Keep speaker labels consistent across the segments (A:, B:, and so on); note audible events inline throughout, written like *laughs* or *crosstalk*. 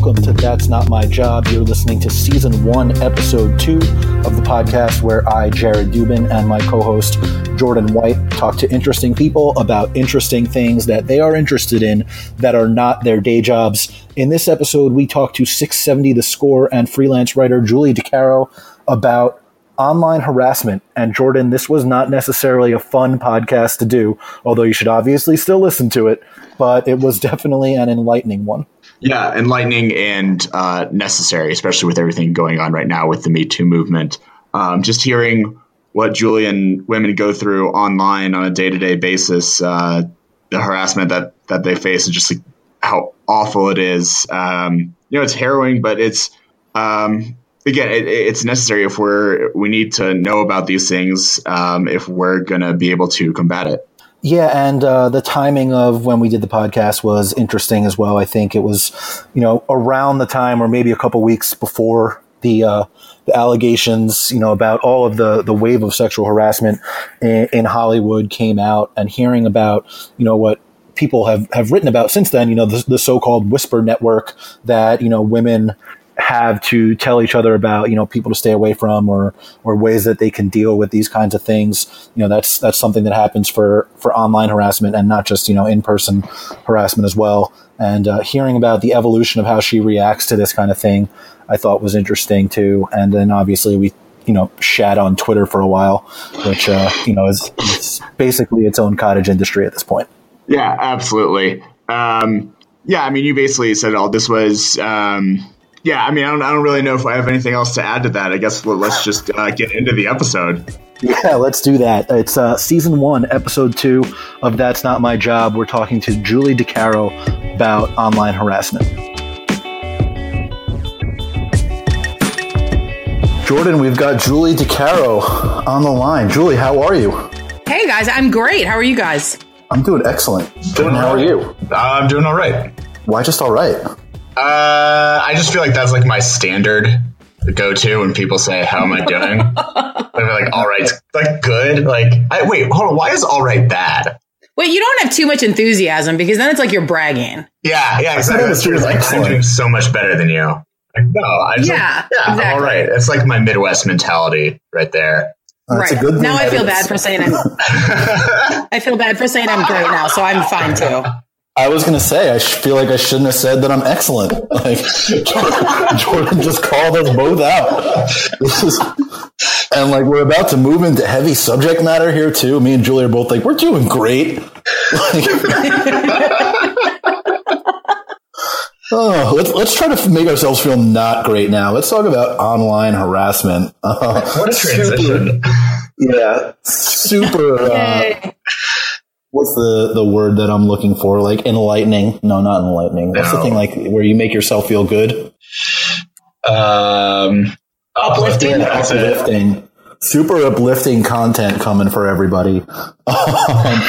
A: welcome to That's Not My Job. You're listening to season one, episode two of the podcast where I, Jared Dubin, and my co host, Jordan White, talk to interesting people about interesting things that they are interested in that are not their day jobs. In this episode, we talk to 670 The Score and freelance writer Julie DiCaro about online harassment. And Jordan, this was not necessarily a fun podcast to do, although you should obviously still listen to it, but it was definitely an enlightening one.
B: Yeah, enlightening and uh, necessary, especially with everything going on right now with the Me Too movement. Um, just hearing what Julian women go through online on a day to day basis, uh, the harassment that that they face, and just like how awful it is. Um, you know, it's harrowing, but it's um, again, it, it's necessary if we're we need to know about these things um, if we're to be able to combat it.
A: Yeah, and uh, the timing of when we did the podcast was interesting as well. I think it was, you know, around the time or maybe a couple weeks before the uh, the allegations, you know, about all of the the wave of sexual harassment in, in Hollywood came out, and hearing about, you know, what people have, have written about since then, you know, the, the so-called whisper network that, you know, women have to tell each other about you know people to stay away from or or ways that they can deal with these kinds of things. You know that's that's something that happens for for online harassment and not just you know in person harassment as well. And uh, hearing about the evolution of how she reacts to this kind of thing I thought was interesting too. And then obviously we you know shat on Twitter for a while which uh, you know is, is basically its own cottage industry at this point.
B: Yeah absolutely. Um, yeah I mean you basically said all this was um, yeah, I mean, I don't, I don't really know if I have anything else to add to that. I guess let's just uh, get into the episode.
A: Yeah, let's do that. It's uh, season one, episode two of That's Not My Job. We're talking to Julie DiCaro about online harassment. Jordan, we've got Julie DiCaro on the line. Julie, how are you?
C: Hey guys, I'm great. How are you guys?
A: I'm doing excellent. Jordan, how are you?
D: Uh, I'm doing all right.
A: Why just all right?
D: Uh, I just feel like that's like my standard go to when people say, "How am I doing?" *laughs* They're like, "All right, like good." Like, I, wait, hold on. Why is all right bad?
C: Wait, you don't have too much enthusiasm because then it's like you're bragging.
D: Yeah, yeah, exactly. It's true. Like, I'm doing so much better than you. Like, no, I just,
C: yeah,
D: like, yeah, exactly. all right. It's like my Midwest mentality right there.
C: That's right. now I feel bad for saying I'm. *laughs* I feel bad for saying I'm great now, so I'm fine too.
A: I was going to say, I feel like I shouldn't have said that I'm excellent. *laughs* Like Jordan just called us both out. Is, *laughs* and like we're about to move into heavy subject matter here too. Me and Julie are both like, we're doing great. *laughs* Like, oh, let's let's try to make ourselves feel not great now. Let's talk about online harassment.
D: Uh, what a transition!
A: Super, yeah, super. Uh, what's the the word that I'm looking for? Like enlightening? No, not enlightening. What's no. the thing like where you make yourself feel good?
D: Um,
A: uplifting. uplifting. Super uplifting content coming for everybody. *laughs* Um,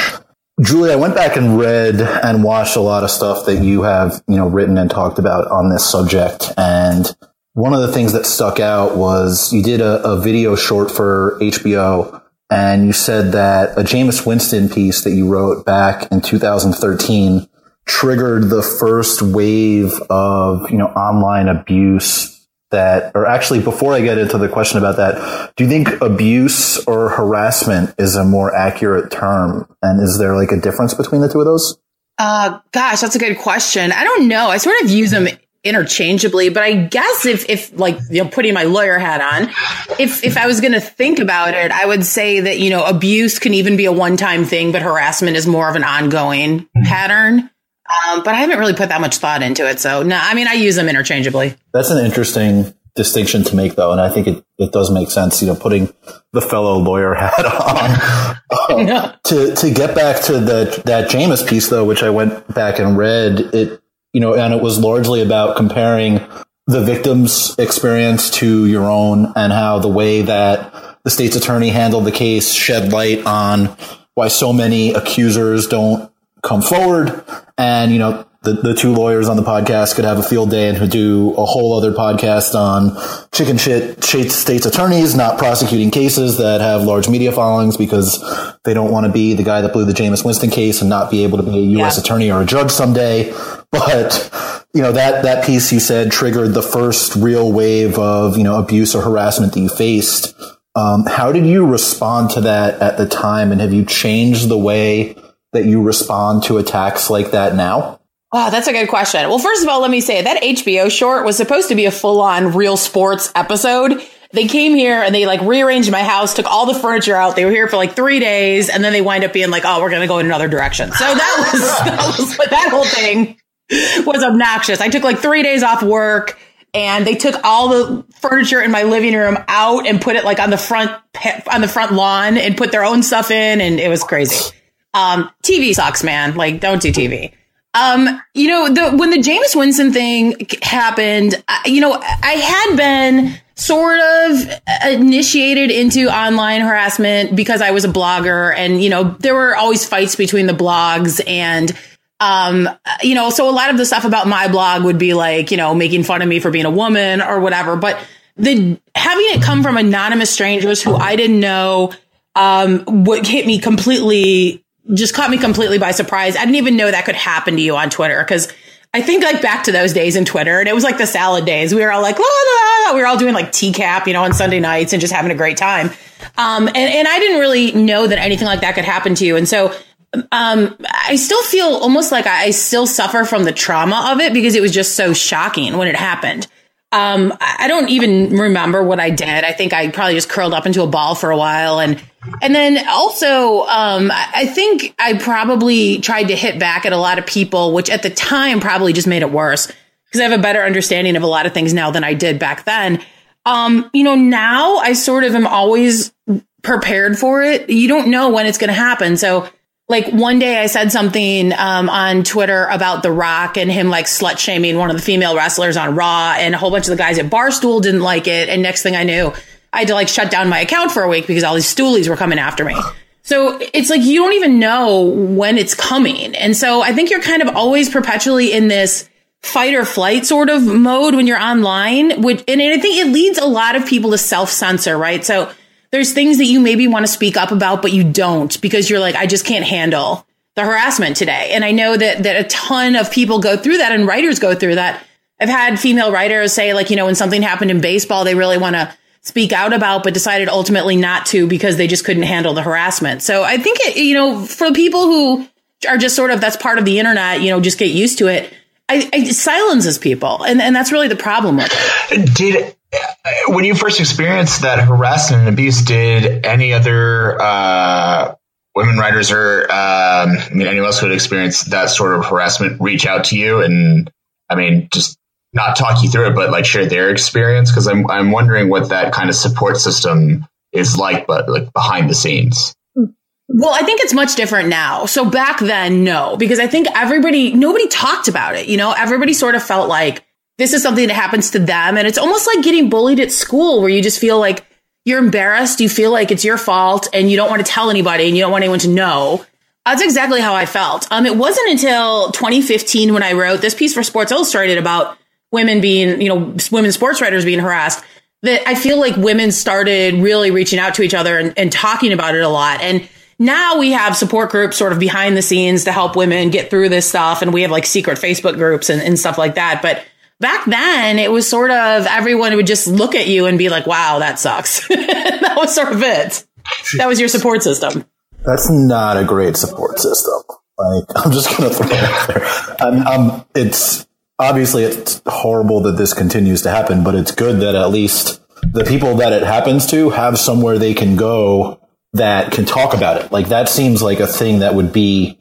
A: Julie, I went back and read and watched a lot of stuff that you have, you know, written and talked about on this subject. And one of the things that stuck out was you did a, a video short for HBO and you said that a Jameis Winston piece that you wrote back in 2013 triggered the first wave of, you know, online abuse that, or actually before I get into the question about that, do you think abuse or harassment is a more accurate term? And is there like a difference between the two of those?
C: Uh, gosh, that's a good question. I don't know. I sort of use them interchangeably. But I guess if, if like, you know, putting my lawyer hat on, if, if I was going to think about it, I would say that, you know, abuse can even be a one time thing, but harassment is more of an ongoing pattern. Um, but I haven't really put that much thought into it. So no, I mean, I use them interchangeably.
A: That's an interesting distinction to make though. And I think it, it does make sense, you know, putting the fellow lawyer hat *laughs* on. *laughs* Uh, to, to get back to the, that Jameis piece though, which I went back and read, it, you know, and it was largely about comparing the victim's experience to your own and how the way that the state's attorney handled the case shed light on why so many accusers don't come forward. And, you know, the, the two lawyers on the podcast could have a field day and do a whole other podcast on chicken shit state's attorneys not prosecuting cases that have large media followings because they don't want to be the guy that blew the Jameis Winston case and not be able to be a U.S. Yeah. attorney or a judge someday. But you know that that piece you said triggered the first real wave of you know abuse or harassment that you faced. Um, how did you respond to that at the time, and have you changed the way that you respond to attacks like that now?
C: Oh, that's a good question. Well, first of all, let me say that HBO short was supposed to be a full on real sports episode. They came here and they like rearranged my house, took all the furniture out. They were here for like three days and then they wind up being like, oh, we're going to go in another direction. So that was, *laughs* that was, that whole thing *laughs* was obnoxious. I took like three days off work and they took all the furniture in my living room out and put it like on the front, on the front lawn and put their own stuff in. And it was crazy. Um, TV sucks, man. Like, don't do TV. Um, you know, the when the Jameis Winston thing happened, I, you know, I had been sort of initiated into online harassment because I was a blogger and you know, there were always fights between the blogs and um, you know, so a lot of the stuff about my blog would be like, you know, making fun of me for being a woman or whatever, but the having it come from anonymous strangers who I didn't know um, what hit me completely just caught me completely by surprise. I didn't even know that could happen to you on Twitter because I think like back to those days in Twitter and it was like the salad days. We were all like, la, la, la. we were all doing like TCAP, you know, on Sunday nights and just having a great time. Um, and, and I didn't really know that anything like that could happen to you. And so, um, I still feel almost like I still suffer from the trauma of it because it was just so shocking when it happened. Um, I don't even remember what I did. I think I probably just curled up into a ball for a while and and then also, um, I think I probably tried to hit back at a lot of people, which at the time probably just made it worse because I have a better understanding of a lot of things now than I did back then. Um, you know, now I sort of am always prepared for it. You don't know when it's going to happen. So, like one day I said something um, on Twitter about The Rock and him like slut shaming one of the female wrestlers on Raw, and a whole bunch of the guys at Barstool didn't like it. And next thing I knew, I had to like shut down my account for a week because all these stoolies were coming after me. So it's like you don't even know when it's coming. And so I think you're kind of always perpetually in this fight or flight sort of mode when you're online, which, and I think it leads a lot of people to self censor, right? So there's things that you maybe want to speak up about, but you don't because you're like, I just can't handle the harassment today. And I know that, that a ton of people go through that and writers go through that. I've had female writers say like, you know, when something happened in baseball, they really want to speak out about, but decided ultimately not to because they just couldn't handle the harassment. So I think, it, you know, for people who are just sort of, that's part of the internet, you know, just get used to it. I, it silences people. And, and that's really the problem with
D: it. Did, when you first experienced that harassment and abuse, did any other, uh, women writers or, um, I mean, anyone else who had experienced that sort of harassment reach out to you and, I mean, just not talk you through it, but like share their experience? Because I'm I'm wondering what that kind of support system is like, but like behind the scenes.
C: Well, I think it's much different now. So back then, no, because I think everybody, nobody talked about it. You know, everybody sort of felt like this is something that happens to them. And it's almost like getting bullied at school where you just feel like you're embarrassed. You feel like it's your fault and you don't want to tell anybody and you don't want anyone to know. That's exactly how I felt. Um, it wasn't until 2015 when I wrote this piece for Sports Illustrated about women being, you know, women sports writers being harassed, that I feel like women started really reaching out to each other and, and talking about it a lot. And now we have support groups sort of behind the scenes to help women get through this stuff. And we have like secret Facebook groups and, and stuff like that. But back then it was sort of everyone would just look at you and be like, wow, that sucks. *laughs* that was sort of it. That was your support system.
A: That's not a great support system. Like, *laughs* I'm just going to throw it out there. I'm, I'm, it's, obviously it's horrible that this continues to happen, but it's good that at least the people that it happens to have somewhere they can go that can talk about it. Like that seems like a thing that would be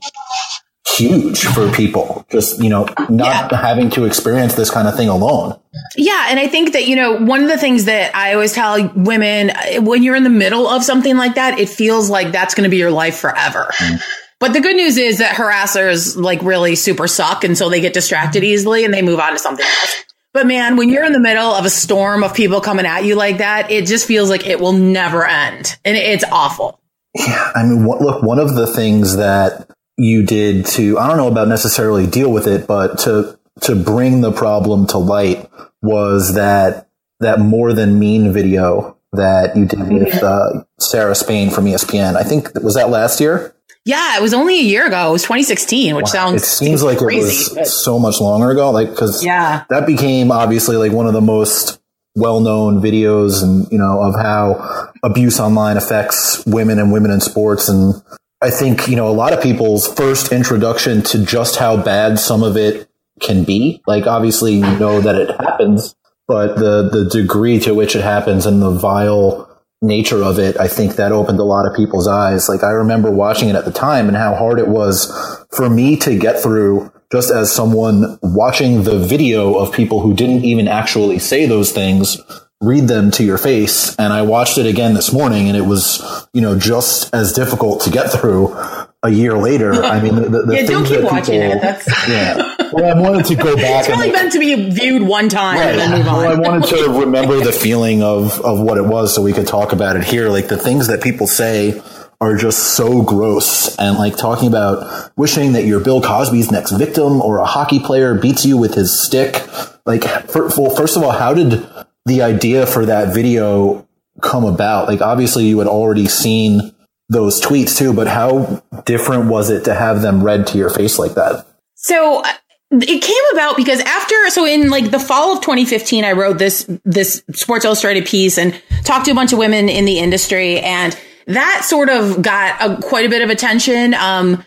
A: huge for people. Just, you know, not yeah. having to experience this kind of thing alone.
C: Yeah. And I think that, you know, one of the things that I always tell women when you're in the middle of something like that, it feels like that's going to be your life forever. Mm. But the good news is that harassers like really super suck until they get distracted easily and they move on to something else. But man, when you're in the middle of a storm of people coming at you like that, it just feels like it will never end. And it's awful.
A: Yeah. I mean, look, one of the things that you did to, I don't know about necessarily deal with it, but to, to bring the problem to light was that, that more than mean video that you did with uh, Sarah Spain from ESPN. I think, was that last year?
C: Yeah, it was only a year ago. It was 2016, which wow. sounds
A: it seems like crazy, it was but... so much longer ago. Like because
C: yeah,
A: that became obviously like one of the most well-known videos and you know of how abuse online affects women and women in sports and I think you know a lot of people's first introduction to just how bad some of it can be. Like obviously you know that it happens, but the the degree to which it happens and the vile nature of it, I think that opened a lot of people's eyes. Like I remember watching it at the time and how hard it was for me to get through just as someone watching the video of people who didn't even actually say those things read them to your face. And I watched it again this morning and it was, you know, just as difficult to get through a year later. I mean, the, the
C: yeah, don't keep watching people, it.
A: That's *laughs* yeah. Well, I wanted to go back.
C: It's really meant to be viewed one time right. and then move on.
A: Well, I wanted to *laughs* remember the feeling of of what it was, so we could talk about it here. Like the things that people say are just so gross, and like talking about wishing that you're Bill Cosby's next victim, or a hockey player beats you with his stick. Like, for, well, first of all, how did the idea for that video come about? Like, obviously, you had already seen those tweets too, but how different was it to have them read to your face like that?
C: So uh, it came about because after, so in like the fall of 2015, I wrote this, this Sports Illustrated piece and talked to a bunch of women in the industry. And that sort of got a, quite a bit of attention. Um,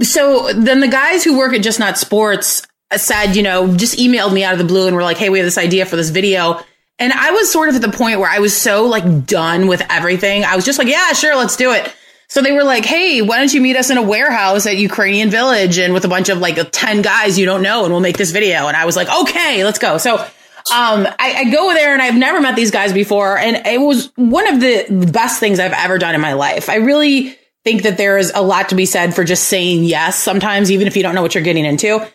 C: so then the guys who work at Just Not Sports said, you know, just emailed me out of the blue and were like, Hey, we have this idea for this video. And I was sort of at the point where I was so like done with everything. I was just like, yeah, sure, let's do it. So they were like, Hey, why don't you meet us in a warehouse at Ukrainian village and with a bunch of like 10 guys you don't know and we'll make this video. And I was like, okay, let's go. So, um, I, I go there and I've never met these guys before. And it was one of the best things I've ever done in my life. I really think that there is a lot to be said for just saying yes sometimes, even if you don't know what you're getting into.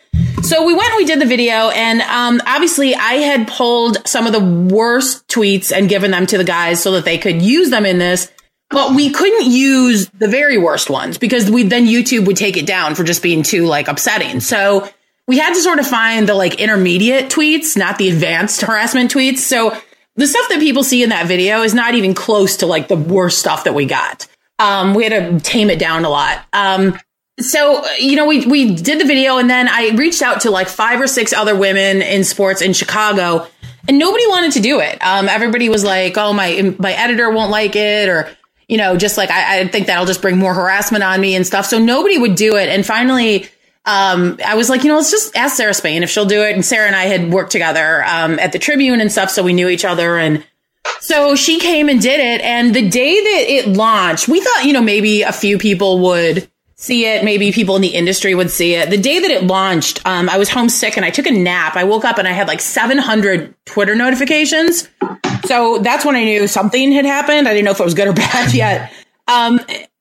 C: So we went and we did the video, and um, obviously I had pulled some of the worst tweets and given them to the guys so that they could use them in this. But we couldn't use the very worst ones because we then YouTube would take it down for just being too like upsetting. So we had to sort of find the like intermediate tweets, not the advanced *laughs* harassment tweets. So the stuff that people see in that video is not even close to like the worst stuff that we got. Um, we had to tame it down a lot. Um, so you know, we we did the video, and then I reached out to like five or six other women in sports in Chicago, and nobody wanted to do it. Um, everybody was like, "Oh, my my editor won't like it," or you know, just like I, I think that'll just bring more harassment on me and stuff. So nobody would do it. And finally, um, I was like, you know, let's just ask Sarah Spain if she'll do it. And Sarah and I had worked together um, at the Tribune and stuff, so we knew each other and so she came and did it. And the day that it launched, we thought, you know, maybe a few people would see it. Maybe people in the industry would see it. The day that it launched, um, I was homesick and I took a nap. I woke up and I had like 700 Twitter notifications. So that's when I knew something had happened. I didn't know if it was good or *laughs* bad yet. Um,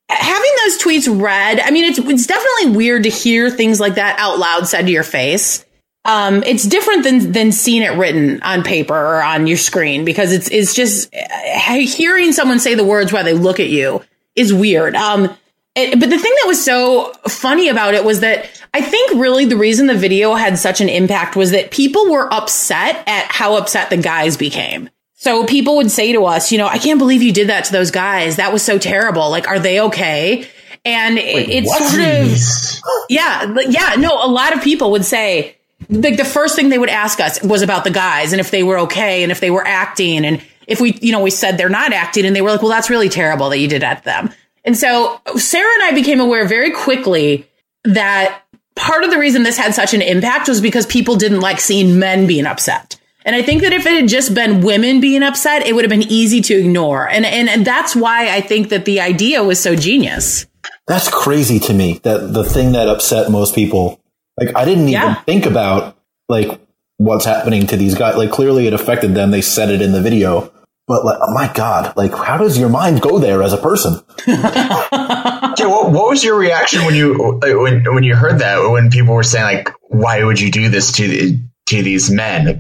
C: having those tweets read, I mean, it's, it's definitely weird to hear things like that out loud said to your face um, it's different than than seeing it written on paper or on your screen because it's it's just uh, hearing someone say the words while they look at you is weird. Um, it, but the thing that was so funny about it was that I think really the reason the video had such an impact was that people were upset at how upset the guys became. So people would say to us, you know, I can't believe you did that to those guys. That was so terrible. Like, are they okay? And Wait, it's what? sort of, yeah, yeah, no, a lot of people would say, like the first thing they would ask us was about the guys and if they were okay and if they were acting and if we you know we said they're not acting and they were like well that's really terrible that you did that to them and so sarah and i became aware very quickly that part of the reason this had such an impact was because people didn't like seeing men being upset and i think that if it had just been women being upset it would have been easy to ignore and and, and that's why i think that the idea was so genius
A: that's crazy to me that the thing that upset most people like I didn't even yeah. think about like what's happening to these guys. Like clearly it affected them. They said it in the video. But like, oh my God, like how does your mind go there as a person? *laughs*
D: yeah, what, what, was your reaction when you when when you heard that? When people were saying like, "Why would you do this to to these men?"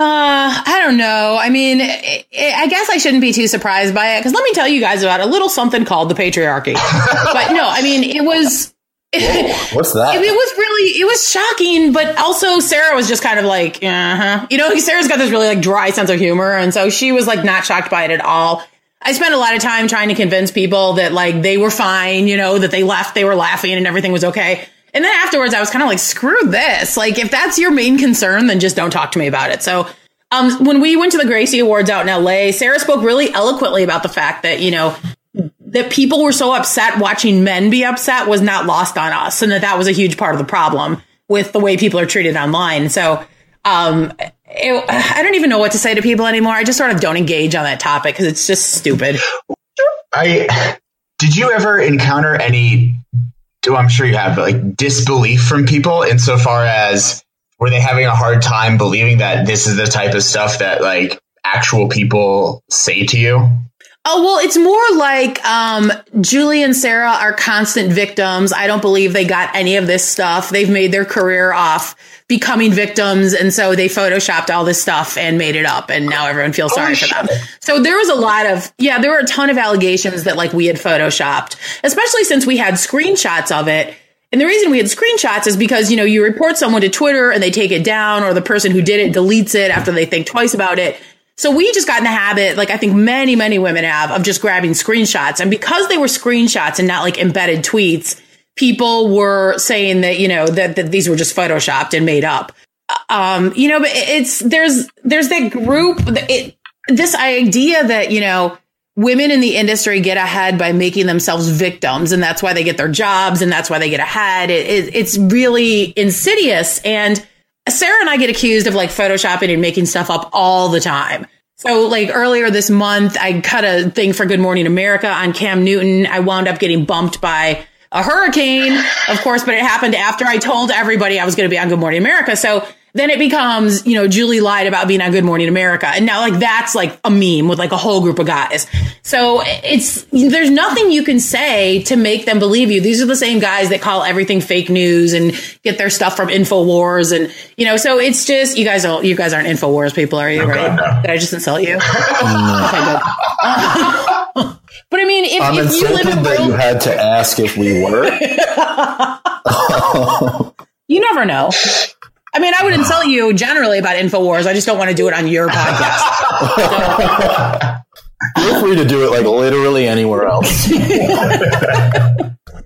D: Uh,
C: I don't know. I mean, it, it, I guess I shouldn't be too surprised by it because let me tell you guys about a little something called the patriarchy. *laughs* but no, I mean, it was
A: what's *laughs* that?
C: It, it, was really, it was shocking, but also Sarah was just kind of like, uh huh. You know, Sarah's got this really like dry sense of humor. And so she was like not shocked by it at all. I spent a lot of time trying to convince people that like they were fine, you know, that they left, they were laughing and everything was okay. And then afterwards, I was kind of like, screw this. Like, if that's your main concern, then just don't talk to me about it. So, um, when we went to the Gracie Awards out in LA, Sarah spoke really eloquently about the fact that, you know, that people were so upset watching men be upset was not lost on us. And that that was a huge part of the problem with the way people are treated online. So, um, it, I don't even know what to say to people anymore. I just sort of don't engage on that topic because it's just stupid.
D: I did you ever encounter any? Do I'm sure you have, like disbelief from people insofar as were they having a hard time believing that this is the type of stuff that like actual people say to you?
C: Oh, well, it's more like um, Julie and Sarah are constant victims. I don't believe they got any of this stuff. They've made their career off becoming victims. And so they photoshopped all this stuff and made it up. And now everyone feels sorry for them. So there was a lot of, yeah, there were a ton of allegations that like we had photoshopped, especially since we had screenshots of it. And the reason we had screenshots is because, you know, you report someone to Twitter and they take it down or the person who did it deletes it after they think twice about it. So we just got in the habit, like I think many, many women have, of just grabbing screenshots. And because they were screenshots and not like embedded tweets, people were saying that, you know, that, that these were just photoshopped and made up. Um, you know, but it's, there's, there's that group, it, this idea that, you know, women in the industry get ahead by making themselves victims and that's why they get their jobs and that's why they get ahead. It, it, it's really insidious. And, Sarah and I get accused of like photoshopping and making stuff up all the time. So like earlier this month, I cut a thing for Good Morning America on Cam Newton. I wound up getting bumped by a hurricane, of course, but it happened after I told everybody I was going to be on Good Morning America. So then it becomes, you know, Julie lied about being on Good Morning America. And now like that's like a meme with like a whole group of guys. So it's, there's nothing you can say to make them believe you. These are the same guys that call everything fake news and get their stuff from InfoWars. And, you know, so it's just, you guys don't, you guys aren't InfoWars people, are you?
D: Oh,
C: right?
D: God, no.
C: Did I just insult you? *laughs* okay, good. *laughs* but I mean, if,
A: I'm
C: if you live
A: insulted
C: in a
A: that you had to ask if we were. *laughs*
C: you never know. I mean, I would insult you generally about InfoWars. I just don't want to do it on your podcast. *laughs* *laughs*
A: Feel free to do it like literally anywhere else. *laughs*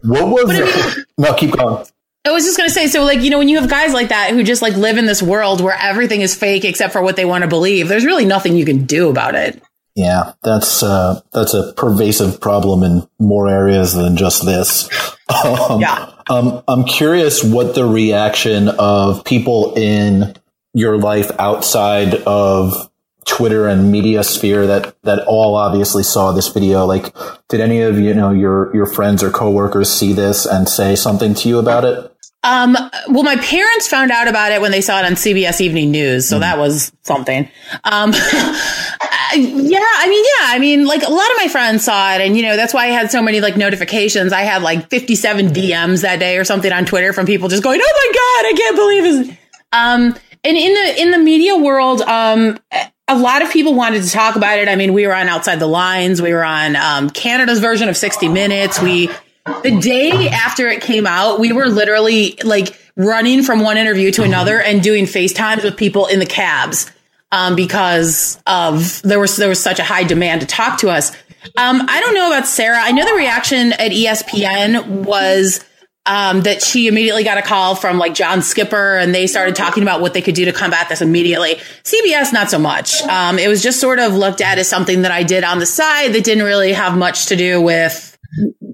A: what was it? No, keep going.
C: I was just going to say, so like, you know, when you have guys like that who just like live in this world where everything is fake except for what they want to believe, there's really nothing you can do about it.
A: Yeah, that's uh, that's a pervasive problem in more areas than just this. Um,
C: Yeah.
A: Um, I'm curious what the reaction of people in your life outside of Twitter and media sphere that that all obviously saw this video. Like, did any of you know your your friends or coworkers see this and say something to you about it?
C: Um, well, my parents found out about it when they saw it on CBS Evening News, so that was something. Um, *laughs* yeah, I mean, yeah, I mean, like a lot of my friends saw it, and you know, that's why I had so many like notifications. I had like 57 DMs that day or something on Twitter from people just going, "Oh my god, I can't believe this." Um, and in the in the media world, um, a lot of people wanted to talk about it. I mean, we were on Outside the Lines, we were on um, Canada's version of 60 Minutes. We the day after it came out, we were literally like running from one interview to another and doing FaceTimes with people in the cabs um, because of there was there was such a high demand to talk to us. Um, I don't know about Sarah. I know the reaction at ESPN was um, that she immediately got a call from like John Skipper, and they started talking about what they could do to combat this immediately. CBS, not so much. Um, it was just sort of looked at as something that I did on the side that didn't really have much to do with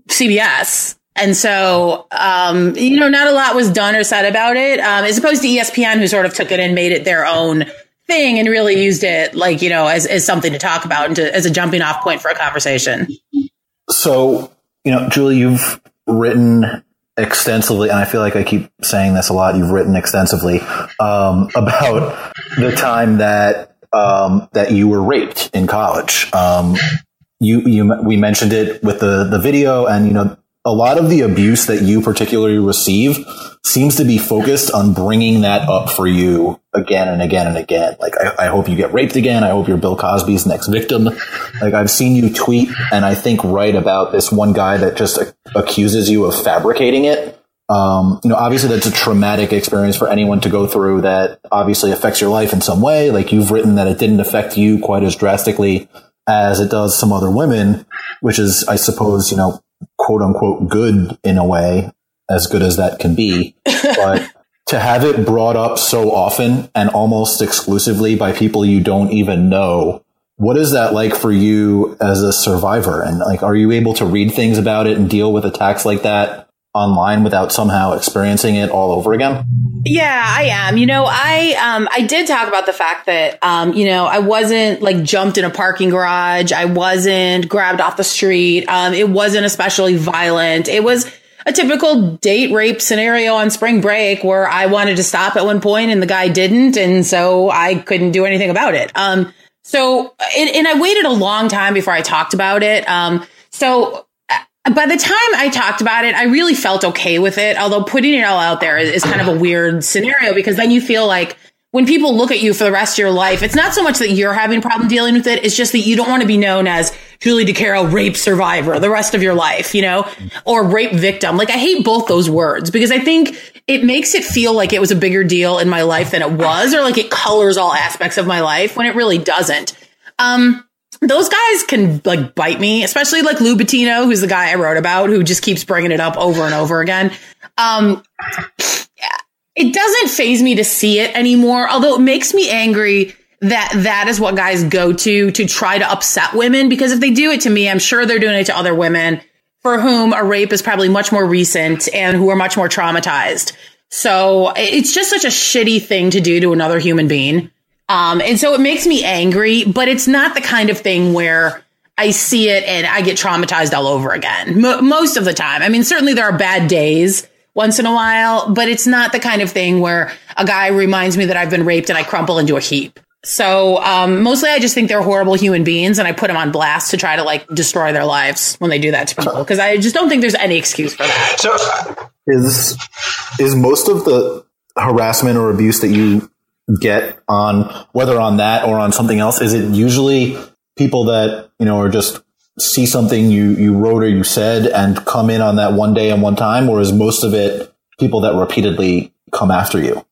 C: CBS. And so, um, you know, not a lot was done or said about it, um, as opposed to ESPN, who sort of took it and made it their own thing and really used it like, you know, as, as something to talk about and to, as a jumping off point for a conversation.
A: So, you know, Julie, you've written extensively, and I feel like I keep saying this a lot. You've written extensively um, about the time that um, that you were raped in college. Um, you, you, we mentioned it with the the video, and you know, a lot of the abuse that you particularly receive seems to be focused on bringing that up for you again and again and again. Like, I, I hope you get raped again. I hope you're Bill Cosby's next victim. Like, I've seen you tweet and I think write about this one guy that just accuses you of fabricating it. Um, you know, obviously that's a traumatic experience for anyone to go through that obviously affects your life in some way. Like you've written that it didn't affect you quite as drastically as it does some other women, which is, I suppose, you know, quote unquote good in a way, as good as that can be. *laughs* But to have it brought up so often and almost exclusively by people you don't even know, what is that like for you as a survivor? And like, are you able to read things about it and deal with attacks like that online without somehow experiencing it all over again?
C: Yeah, I am. You know, I um I did talk about the fact that um you know, I wasn't like jumped in a parking garage. I wasn't grabbed off the street. Um it wasn't especially violent. It was a typical date rape scenario on spring break where I wanted to stop at one point and the guy didn't and so I couldn't do anything about it. Um so and, and I waited a long time before I talked about it. Um so by the time I talked about it, I really felt okay with it. Although putting it all out there is, is, kind of a weird scenario because then you feel like when people look at you for the rest of your life, it's not so much that you're having a problem dealing with it. It's just that you don't want to be known as Julie DiCaro rape survivor the rest of your life, you know, or rape victim. Like I hate both those words because I think it makes it feel like it was a bigger deal in my life than it was, or like it colors all aspects of my life when it really doesn't. Um, those guys can like bite me, especially like Lou Bettino, who's the guy I wrote about, who just keeps bringing it up over and over again. Um, it doesn't phase me to see it anymore, although it makes me angry that that is what guys go to to try to upset women. Because if they do it to me, I'm sure they're doing it to other women for whom a rape is probably much more recent and who are much more traumatized. So it's just such a shitty thing to do to another human being. Um, and so it makes me angry, but it's not the kind of thing where I see it and I get traumatized all over again. most of the time. I mean, certainly there are bad days once in a while, but it's not the kind of thing where a guy reminds me that I've been raped and I crumple into a heap. So, um, mostly I just think they're horrible human beings and I put them on blast to try to like destroy their lives when they do that to people. Cause I just don't think there's any excuse for that.
A: So is, is most of the harassment or abuse that you get on whether on that or on something else? Is it usually people that, you know, are just see something you, you wrote or you said and come in on that one day and one time? Or is most of it people that repeatedly come after you?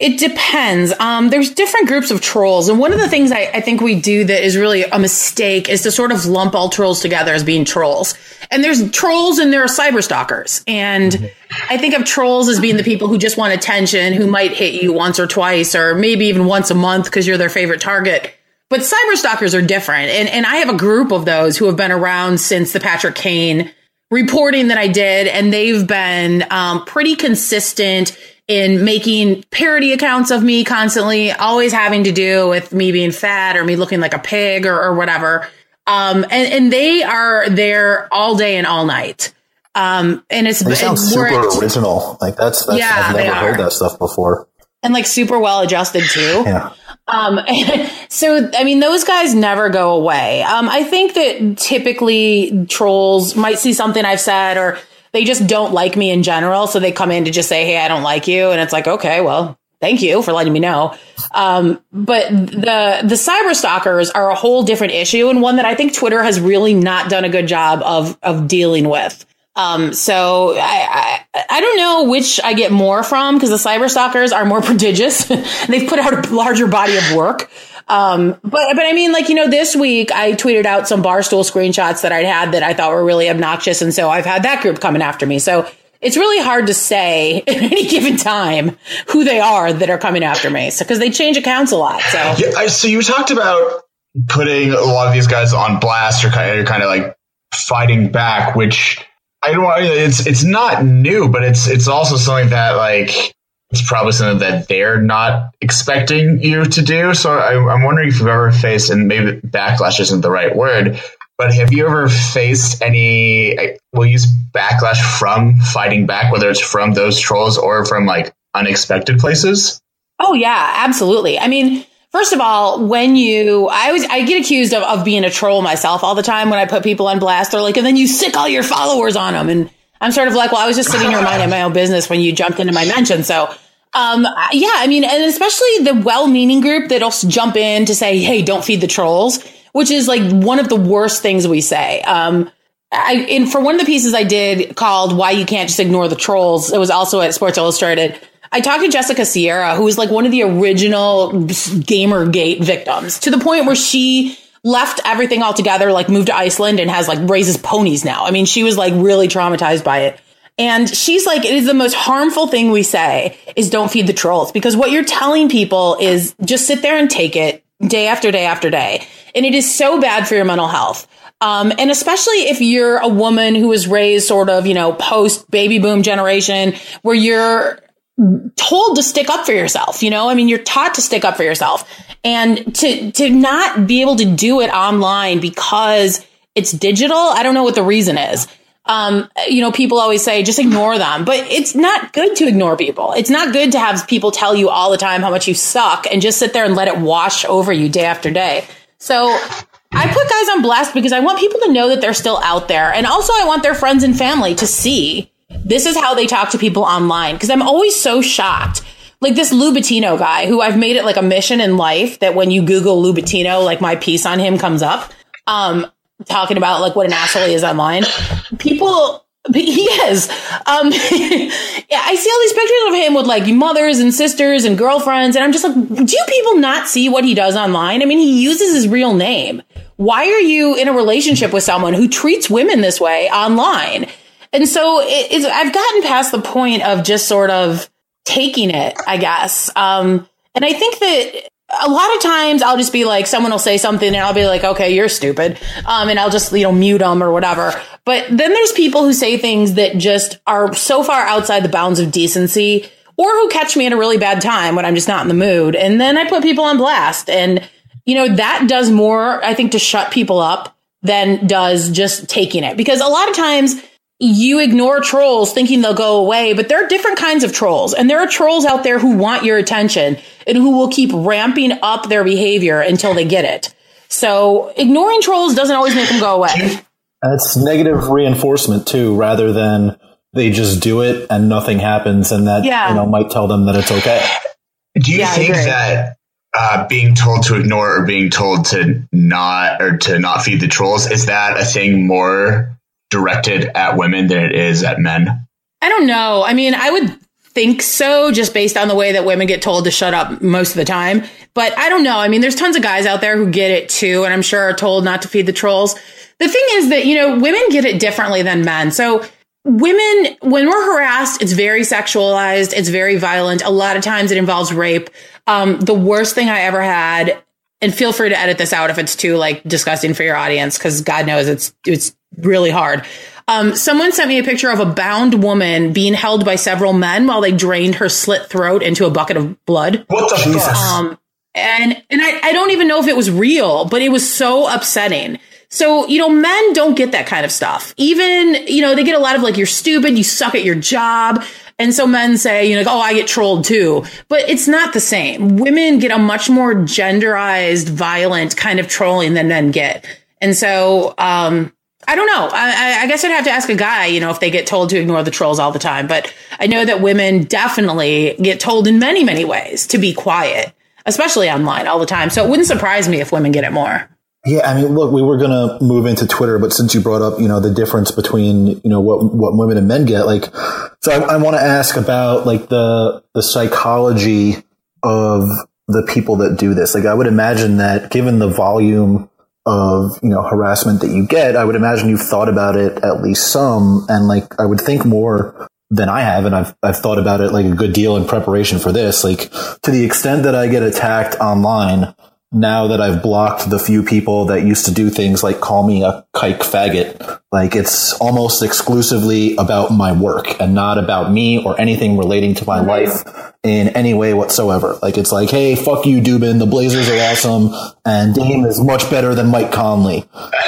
C: It depends. Um, there's different groups of trolls. And one of the things I, I, think we do that is really a mistake is to sort of lump all trolls together as being trolls. And there's trolls and there are cyber stalkers. And. I think of trolls as being the people who just want attention, who might hit you once or twice, or maybe even once a month because you're their favorite target. But cyber stalkers are different. And, and I have a group of those who have been around since the Patrick Kane reporting that I did. And they've been um, pretty consistent in making parody accounts of me constantly, always having to do with me being fat or me looking like a pig or, or whatever. Um, and, and they are there all day and all night. Um, and it's,
A: they sound super original. Like that's, that's yeah, I've never heard that stuff before.
C: And like super well adjusted too. *laughs*
A: yeah.
C: Um, *laughs* so, I mean, those guys never go away. Um, I think that typically trolls might see something I've said or they just don't like me in general. So they come in to just say, Hey, I don't like you. And it's like, okay, well, thank you for letting me know. Um, but the, the cyber stalkers are a whole different issue and one that I think Twitter has really not done a good job of, of dealing with. Um, so I, I, I, don't know which I get more from because the cyber stalkers are more *laughs* prodigious. They've put out a larger body of work. Um, but, but I mean, like, you know, this week I tweeted out some barstool screenshots that I'd had that I thought were really obnoxious. And so I've had that group coming after me. So it's really hard to say *laughs* at any given time who they are that are coming after me. So, cause they change accounts a lot. So,
D: yeah, so you talked about putting a lot of these guys on blast or kind of, kind of like fighting back, which I don't it's, it's not new, but it's, it's also something that like, it's probably something that they're not expecting you to do. So I, am wondering if you've ever faced, and maybe backlash isn't the right word, but have you ever faced any, we'll use backlash from fighting back, whether it's from those trolls or from like unexpected places?
C: Oh, yeah, absolutely. I mean, First of all, when you, I was, I get accused of, of being a troll myself all the time when I put people on blast. They're like, and then you sick all your followers on them. And I'm sort of like, well, I was just sitting here minding my own business when you jumped into my mention. So, um, yeah, I mean, and especially the well-meaning group that'll jump in to say, "Hey, don't feed the trolls," which is like one of the worst things we say. Um, I, in for one of the pieces I did called "Why You Can't Just Ignore the Trolls," it was also at Sports Illustrated. I talked to Jessica Sierra, who was like one of the original Gamergate victims, to the point where she left everything altogether, like moved to Iceland and has like raises ponies now. I mean, she was like really traumatized by it. And she's like, it is the most harmful thing we say is don't feed the trolls because what you're telling people is just sit there and take it day after day after day. And it is so bad for your mental health. Um, and especially if you're a woman who was raised sort of, you know, post baby boom generation where you're told to stick up for yourself, you know? I mean, you're taught to stick up for yourself and to, to not be able to do it online because it's digital. I don't know what the reason is. Um, you know, people always say just ignore them, but it's not good to ignore people. It's not good to have people tell you all the time how much you suck and just sit there and let it wash over you day after day. So I put guys on blast because I want people to know that they're still out there. And also I want their friends and family to see this is how they talk to people online. Cause I'm always so shocked. Like this Lou Bettino guy who I've made it like a mission in life that when you Google Lou Bettino, like my piece on him comes up. Um, talking about like what an asshole he is online. People he is. Um, *laughs* yeah, I see all these pictures of him with like mothers and sisters and girlfriends, and I'm just like, do people not see what he does online? I mean, he uses his real name. Why are you in a relationship with someone who treats women this way online? And so it, I've gotten past the point of just sort of taking it, I guess. Um, and I think that a lot of times I'll just be like, someone will say something and I'll be like, okay, you're stupid. Um, and I'll just, you know, mute them or whatever. But then there's people who say things that just are so far outside the bounds of decency or who catch me at a really bad time when I'm just not in the mood. And then I put people on blast. And, you know, that does more, I think, to shut people up than does just taking it. Because a lot of times you ignore trolls thinking they'll go away, but there are different kinds of trolls. And there are trolls out there who want your attention and who will keep ramping up their behavior until they get it. So ignoring trolls doesn't always make them go away.
A: That's negative reinforcement too, rather than they just do it and nothing happens and that, yeah. you know, might tell them that it's okay.
D: Do you yeah, think that uh, being told to ignore or being told to not or to not feed the trolls is that a thing more directed at women than it is at men?
C: I don't know. I mean, I would think so just based on the way that women get told to shut up most of the time. But I don't know. I mean, there's tons of guys out there who get it too, and I'm sure are told not to feed the trolls. The thing is that, you know, women get it differently than men. So women, when we're harassed, it's very sexualized. It's very violent. A lot of times it involves rape. Um, the worst thing I ever had, and feel free to edit this out if it's too like disgusting for your audience, because God knows it's, it's really hard. Um, someone sent me a picture of a bound woman being held by several men while they drained her slit throat into a bucket of blood.
D: What the Jesus.
C: Um, and and I, I don't even know if it was real, but it was so upsetting. So, you know, men don't get that kind of stuff. Even, you know, they get a lot of like, you're stupid, you suck at your job. And so men say, you know, oh, I get trolled too. But it's not the same. Women get a much more genderized, violent kind of trolling than men get. And so, um, I don't know. I, I, guess I'd have to ask a guy, you know, if they get told to ignore the trolls all the time. But I know that women definitely get told in many, many ways to be quiet, especially online all the time. So it wouldn't surprise me if women get it more.
A: Yeah, I mean, look, we were going to move into Twitter, but since you brought up, you know, the difference between, you know, what, what women and men get, like, so I, I want to ask about like the, the psychology of the people that do this. Like, I would imagine that given the volume of you know harassment that you get, I would imagine you've thought about it at least some, and like I would think more than I have, and I've I've thought about it like a good deal in preparation for this. Like to the extent that I get attacked online, now that I've blocked the few people that used to do things like call me a kike faggot, like it's almost exclusively about my work and not about me or anything relating to my life in any way whatsoever. Like it's like, hey, fuck you, Dubin. The Blazers are awesome, and Dame is much better than Mike Conley,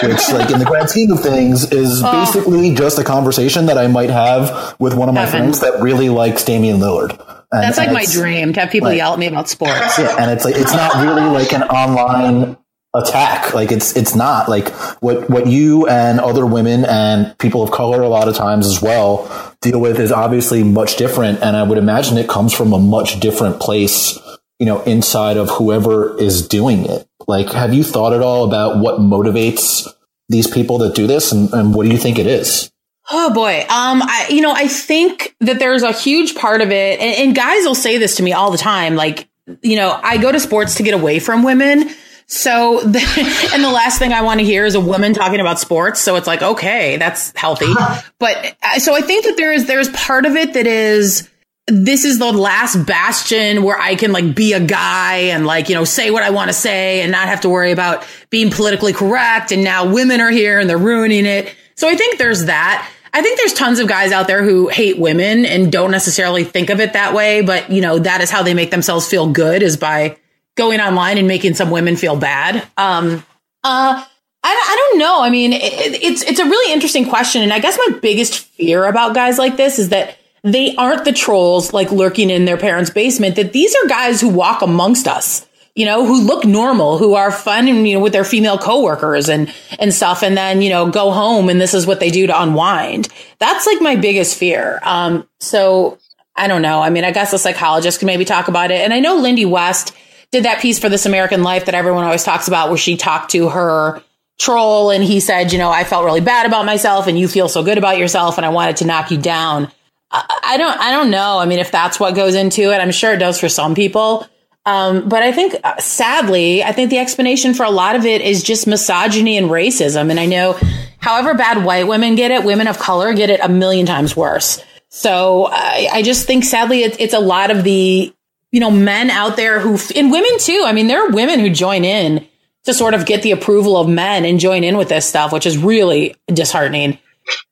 A: which, like in the grand scheme of things, is oh. basically just a conversation that I might have with one of my friends that really likes Damian Lillard.
C: And, That's like my dream to have people like, yell at me about sports.
A: Yeah, and it's like it's not really like an online attack. Like it's it's not like what what you and other women and people of color a lot of times as well deal with is obviously much different, and I would imagine it comes from a much different place. You know, inside of whoever is doing it. Like, have you thought at all about what motivates these people that do this, and, and what do you think it is?
C: Oh boy. Um, I, you know, I think that there's a huge part of it, and, and guys will say this to me all the time. Like, you know, I go to sports to get away from women. So, the, *laughs* and the last thing I want to hear is a woman talking about sports. So it's like, okay, that's healthy. *laughs* But uh, so I think that there is, there's part of it that is, this is the last bastion where I can like be a guy and like, you know, say what I want to say and not have to worry about being politically correct. And now women are here and they're ruining it. So I think there's that. I think there's tons of guys out there who hate women and don't necessarily think of it that way, but you know, that is how they make themselves feel good is by going online and making some women feel bad. Um, uh, I, I don't know. I mean, it, it's, it's a really interesting question. And I guess my biggest fear about guys like this is that they aren't the trolls like lurking in their parents' basement, that these are guys who walk amongst us, you know, who look normal, who are fun and, you know, with their female coworkers and, and stuff. And then, you know, go home and this is what they do to unwind. That's like my biggest fear. Um, so I don't know. I mean, I guess a psychologist can maybe talk about it. And I know Lindy West did that piece for This American Life that everyone always talks about where she talked to her troll and he said, you know, I felt really bad about myself and you feel so good about yourself and I wanted to knock you down. I don't, I don't know. I mean, if that's what goes into it, I'm sure it does for some people. Um, but I think, uh, sadly, I think the explanation for a lot of it is just misogyny and racism. And I know, however bad white women get it, women of color get it a million times worse. So I, I just think, sadly, it, it's a lot of the, you know, men out there who, and women too. I mean, there are women who join in to sort of get the approval of men and join in with this stuff, which is really disheartening.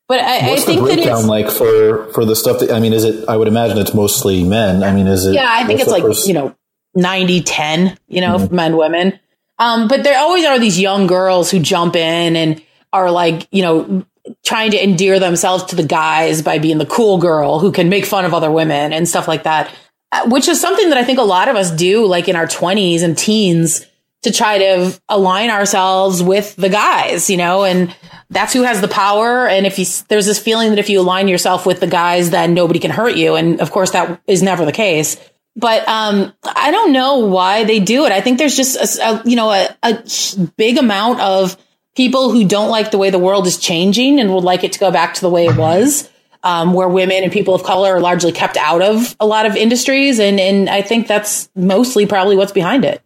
C: But I,
A: What's
C: I think
A: the
C: that
A: breakdown
C: it's,
A: like for for the stuff that I mean? Is it? I would imagine it's mostly men. I mean, is it?
C: yeah, I think it's like,
A: pers-
C: you know, 90, 10, you know, men, women. Um, but there always are these young girls who jump in and are like, you know, trying to endear themselves to the guys by being the cool girl who can make fun of other women and stuff like that, uh, which is something that I think a lot of us do like in our 20s and teens to try to align ourselves with the guys, you know, and that's who has the power. And if you, there's this feeling that if you align yourself with the guys, then nobody can hurt you. And of course, that is never the case. But um, I don't know why they do it. I think there's just a, a you know a, a big amount of people who don't like the way the world is changing and would like it to go back to the way it was, um, where women and people of color are largely kept out of a lot of industries. And and I think that's mostly probably what's behind it.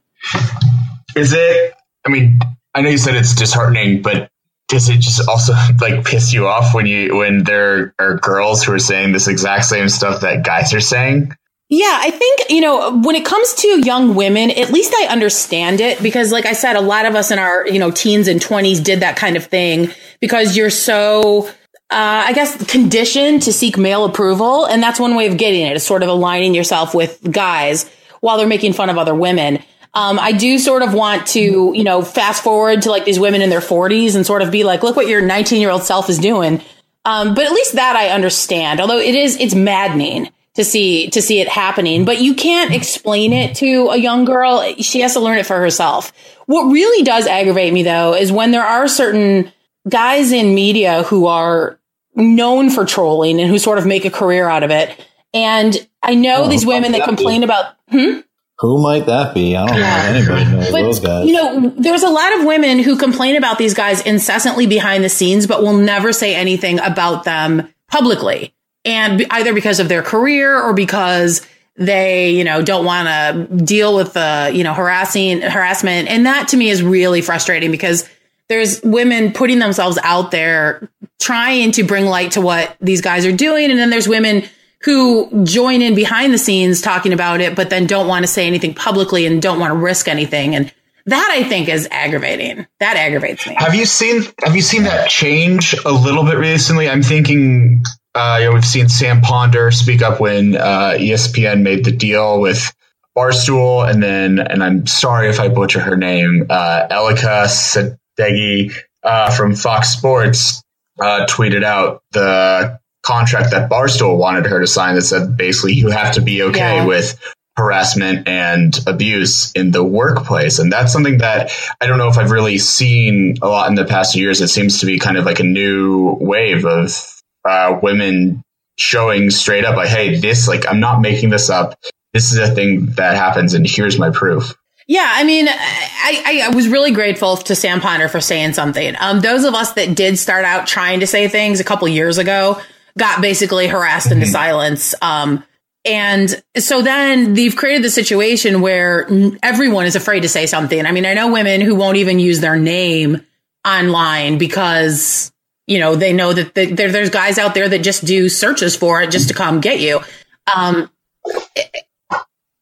D: Is it? I mean, I know you said it's disheartening, but does it just also like piss you off when you when there are girls who are saying this exact same stuff that guys are saying?
C: Yeah, I think, you know, when it comes to young women, at least I understand it because like I said, a lot of us in our, you know, teens and 20s did that kind of thing because you're so uh, I guess conditioned to seek male approval, and that's one way of getting it is sort of aligning yourself with guys while they're making fun of other women. Um, I do sort of want to, you know, fast forward to like these women in their 40s and sort of be like, look what your 19 year old self is doing. Um, but at least that I understand. Although it is, it's maddening to see to see it happening. But you can't explain it to a young girl. She has to learn it for herself. What really does aggravate me though is when there are certain guys in media who are known for trolling and who sort of make a career out of it. And I know
A: Oh,
C: these women that
A: that
C: complain about hmm?
A: Who might that be? I don't know. Anybody knows those
C: But
A: guys?
C: you know, there's a lot of women who complain about these guys incessantly behind the scenes, but will never say anything about them publicly. And either because of their career or because they, you know, don't want to deal with the, you know, harassing harassment. And that to me is really frustrating because there's women putting themselves out there trying to bring light to what these guys are doing. And then there's women who join in behind the scenes talking about it, but then don't want to say anything publicly and don't want to risk anything. And that I think is aggravating. That aggravates me.
D: Have you seen Have you seen that change a little bit recently? I'm thinking, uh, you know, we've seen Sam Ponder speak up when uh, ESPN made the deal with Barstool, and then, and I'm sorry if I butcher her name, uh, Elika Sadeghi uh, from Fox Sports uh, tweeted out the contract that Barstool wanted her to sign that said basically you have to be okay
C: Yeah.
D: with harassment and abuse in the workplace. And that's something that I don't know if I've really seen a lot in the past years. It seems to be kind of like a new wave of uh, women showing straight up like, hey, this, like, I'm not making this up. This is a thing that happens, and here's my proof.
C: Yeah, I mean, I, I, was really grateful to Sam Ponder for saying something. Um, those of us that did start out trying to say things a couple years ago got basically harassed into *laughs* silence. Um, and so then they've created the situation where everyone is afraid to say something. I mean, I know women who won't even use their name online because, you know, they know that the, there, there's guys out there that just do searches for it just to come get you. Um,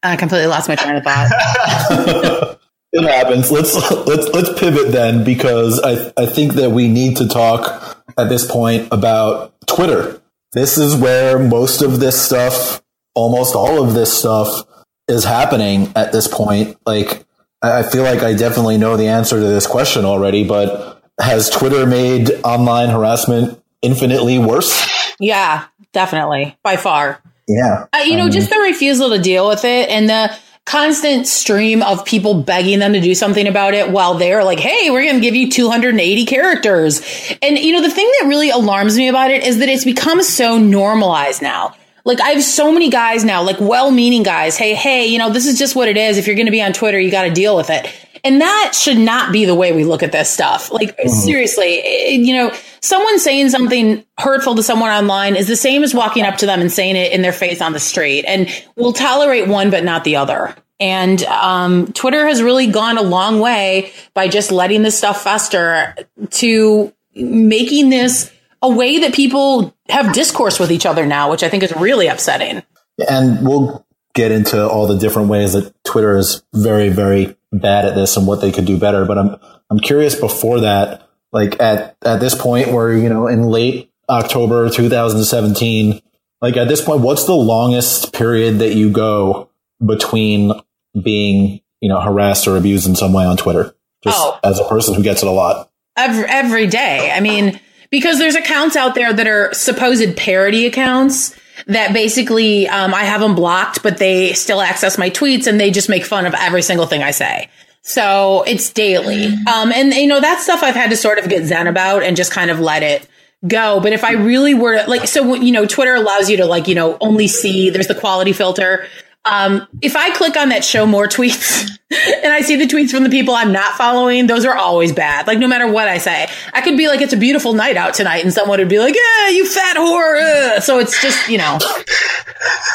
C: I completely lost my train of thought. *laughs*
A: it happens. Let's let's let's pivot then because I I think that we need to talk at this point about Twitter. This is where most of this stuff, almost all of this stuff is happening at this point. Like I feel like I definitely know the answer to this question already, but has Twitter made online harassment infinitely worse?
C: Yeah, definitely. By far.
A: Yeah.
C: Uh, you know, just the refusal to deal with it and the constant stream of people begging them to do something about it while they're like, hey, we're going to give you 280 characters. And, you know, the thing that really alarms me about it is that it's become so normalized now. Like I have so many guys now, like well-meaning guys. Hey, hey, you know, this is just what it is. If you're going to be on Twitter, you got to deal with it. And that should not be the way we look at this stuff. Like mm-hmm. seriously, it, you know, someone saying something hurtful to someone online is the same as walking up to them and saying it in their face on the street. And we'll tolerate one, but not the other. And um, Twitter has really gone a long way by just letting this stuff fester to making this a way that people have discourse with each other now, which I think is really upsetting.
A: And we'll get into all the different ways that Twitter is very, very bad at this and what they could do better. But I'm I'm curious before that, like at at this point where you know in late October 2017, like at this point, what's the longest period that you go between being you know harassed or abused in some way on Twitter? Just oh. as a person who gets it a lot.
C: Every, every day. I mean because there's accounts out there that are supposed parody accounts that basically um, I have them blocked, but they still access my tweets and they just make fun of every single thing I say. So it's daily. Um, and you know, that stuff I've had to sort of get zen about and just kind of let it go. But if I really were to, like, so, you know, Twitter allows you to like, you know, only see, there's the quality filter. Um, if I click on that show more *laughs* tweets and I see the tweets from the people I'm not following, those are always bad. Like no matter what I say, I could be like, it's a beautiful night out tonight and someone would be like, yeah, you fat whore. So it's just, you know,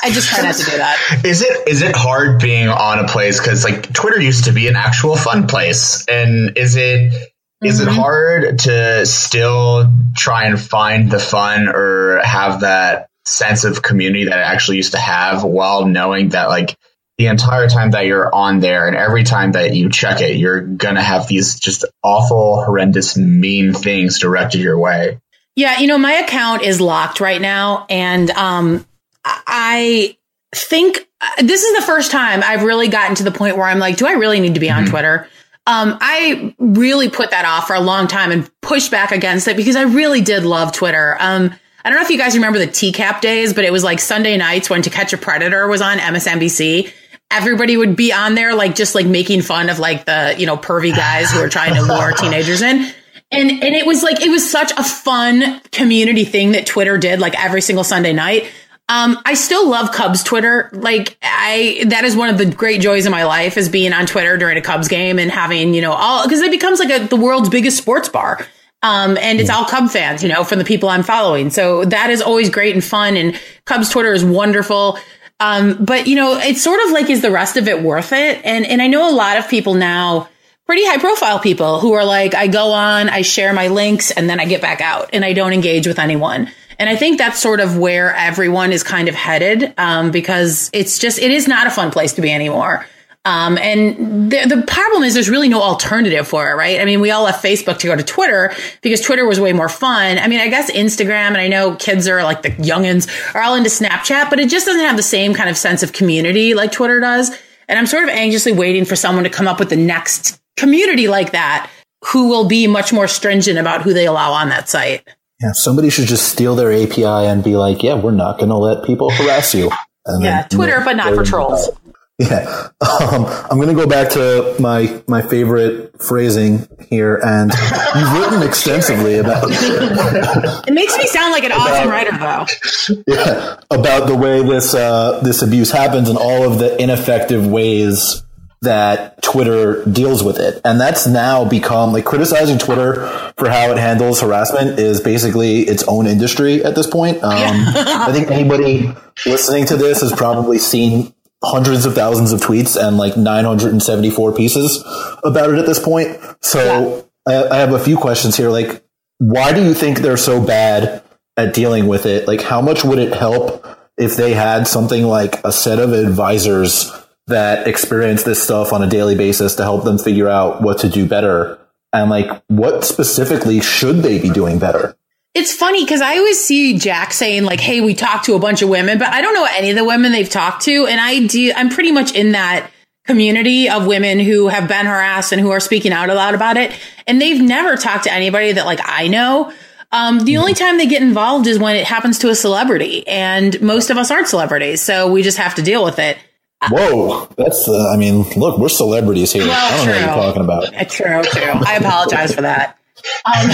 C: I just try not to do that.
D: Is it, is it hard being on a place? Cause like Twitter used to be an actual fun place. And is it, is mm-hmm. it hard to still try and find the fun or have that sense of community that I actually used to have while knowing that like the entire time that you're on there and every time that you check it, you're gonna have these just awful, horrendous, mean things directed your way.
C: Yeah, you know, my account is locked right now, and um, I think this is the first time I've really gotten to the point where I'm like, do I really need to be on mm-hmm. Twitter? Um, I really put that off for a long time and pushed back against it because I really did love Twitter. Um, I don't know if you guys remember the TCAP days, but it was like Sunday nights when To Catch a Predator was on MSNBC. Everybody would be on there, like just like making fun of like the, you know, pervy guys who are trying to lure *laughs* teenagers in. And, and it was like, it was such a fun community thing that Twitter did like every single Sunday night. Um, I still love Cubs Twitter. Like I, that is one of the great joys of my life is being on Twitter during a Cubs game and having, you know, all, cause it becomes like a, the world's biggest sports bar. Um, and it's all Cub fans, you know, from the people I'm following. So that is always great and fun. And Cubs Twitter is wonderful. Um, but you know, it's sort of like, is the rest of it worth it? And, and I know a lot of people now, pretty high profile people who are like, I go on, I share my links and then I get back out and I don't engage with anyone. And I think that's sort of where everyone is kind of headed, um, because it's just, it is not a fun place to be anymore. Um, and the, the problem is there's really no alternative for it, right? I mean, we all left Facebook to go to Twitter because Twitter was way more fun. I mean, I guess Instagram, and I know kids are like the youngins are all into Snapchat, but it just doesn't have the same kind of sense of community like Twitter does. And I'm sort of anxiously waiting for someone to come up with the next community like that who will be much more stringent about who they allow on that site.
A: Yeah, somebody should just steal their API and be like, yeah, we're not going to let people harass you.
C: And yeah, Twitter, but not for trolls. *laughs*
A: Yeah, um, I'm going to go back to my my favorite phrasing here, and you've written extensively about. *laughs*
C: it makes me sound like an about, awesome writer, though. *laughs*
A: Yeah, about the way this uh, this abuse happens and all of the ineffective ways that Twitter deals with it. And that's now become like criticizing Twitter for how it handles harassment is basically its own industry at this point. Um, I think anybody listening to this has probably seen hundreds of thousands of tweets and like 974 pieces about it at this point. So yeah. I, I have a few questions here. Like, why do you think they're so bad at dealing with it? Like, how much would it help if they had something like a set of advisors that experience this stuff on a daily basis to help them figure out what to do better? And like, what specifically should they be doing better?
C: It's funny because I always see Jack saying like, "Hey, we talked to a bunch of women," but I don't know any of the women they've talked to, and I do. I'm pretty much in that community of women who have been harassed and who are speaking out loud about it, and they've never talked to anybody that like I know. Um, the only time they get involved is when it happens to a celebrity, and most of us aren't celebrities, so we just have to deal with it.
A: Whoa, that's. Uh, I mean, look, we're celebrities here. Well, I don't true. know what you're talking about.
C: True, true. I apologize for that. Um,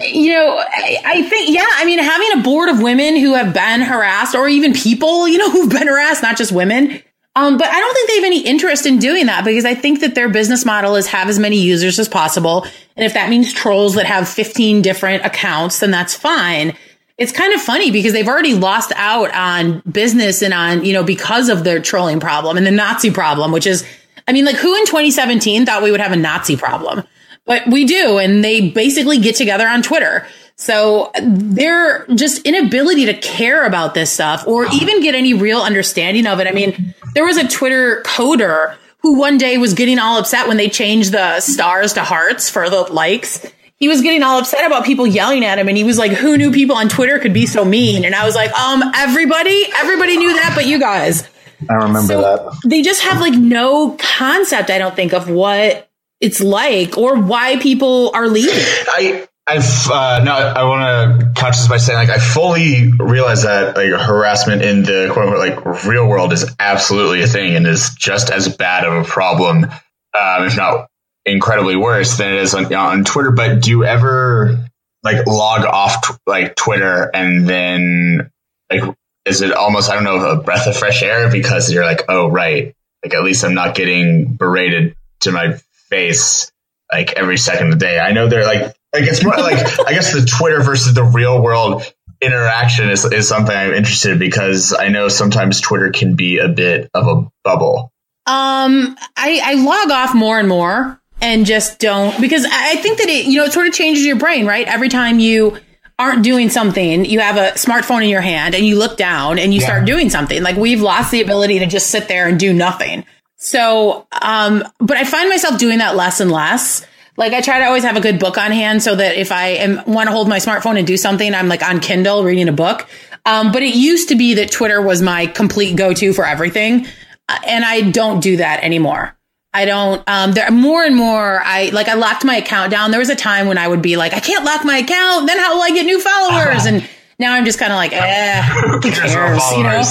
C: you know, I, I, think, yeah, I mean, having a board of women who have been harassed or even people, you know, *laughs* who've been harassed, not just women. Um, but I don't think they have any interest in doing that because I think that their business model is have as many users as possible. And if that means trolls that have 15 different accounts, then that's fine. It's kind of funny because they've already lost out on business and on, you know, because of their trolling problem and the Nazi problem, which is, I mean, like who in 2017 thought we would have a Nazi problem? But we do. And they basically get together on Twitter. So their just inability to care about this stuff or even get any real understanding of it. I mean, there was a Twitter coder who one day was getting all upset when they changed the stars to hearts for the likes. He was getting all upset about people yelling at him and he was like, who knew people on Twitter could be so mean? And I was like, um, everybody, everybody knew that, but you guys.
A: I remember so that.
C: They just have like no concept, I don't think, of what it's like or why people are leaving.
D: I I've uh, no. I want to couch this by saying like I fully realize that like harassment in the quote unquote like real world is absolutely a thing and is just as bad of a problem, um, if not incredibly worse than it is on, on Twitter. But do you ever like log off t- like Twitter and then like is it almost I don't know a breath of fresh air because you're like oh right like at least I'm not getting berated to my face like every second of the day. I know they're like like it's more like *laughs* I guess the Twitter versus the real world interaction is is something I'm interested in because I know sometimes Twitter can be a bit of a bubble.
C: Um, I, I log off more and more and just don't because I think that it you know it sort of changes your brain, right? Every time you aren't doing something, you have a smartphone in your hand and you look down and you yeah. start doing something. Like we've lost the ability to just sit there and do nothing. So, um, but I find myself doing that less and less. Like I try to always have a good book on hand so that if I am want to hold my smartphone and do something, I'm like on Kindle reading a book. Um, but it used to be that Twitter was my complete go-to for everything. Uh, and I don't do that anymore. I don't, um, there more and more, I like, I locked my account down. There was a time when I would be like, I can't lock my account. Then how will I get new followers? And now I'm just kind of like, eh, who *laughs* cares? You know?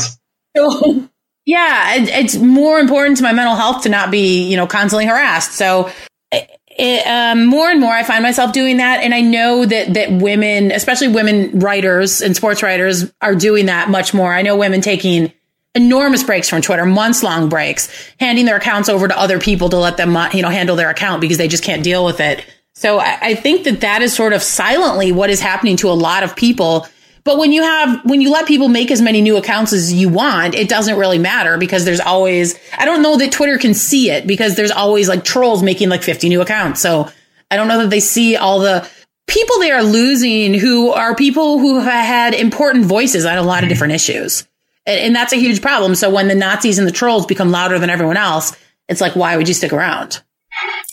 C: So, yeah, it, it's more important to my mental health to not be, you know, constantly harassed. So it, um, more and more I find myself doing that. And I know that, that women, especially women writers and sports writers are doing that much more. I know women taking enormous breaks from Twitter, months long breaks, handing their accounts over to other people to let them, uh, you know, handle their account because they just can't deal with it. So I, I think that that is sort of silently what is happening to a lot of people but when you have, when you let people make as many new accounts as you want, it doesn't really matter because there's always, I don't know that Twitter can see it because there's always like trolls making like 50 new accounts. So I don't know that they see all the people they are losing who are people who have had important voices on a lot of mm-hmm. different issues. And, and that's a huge problem. So when the Nazis and the trolls become louder than everyone else, it's like, why would you stick around?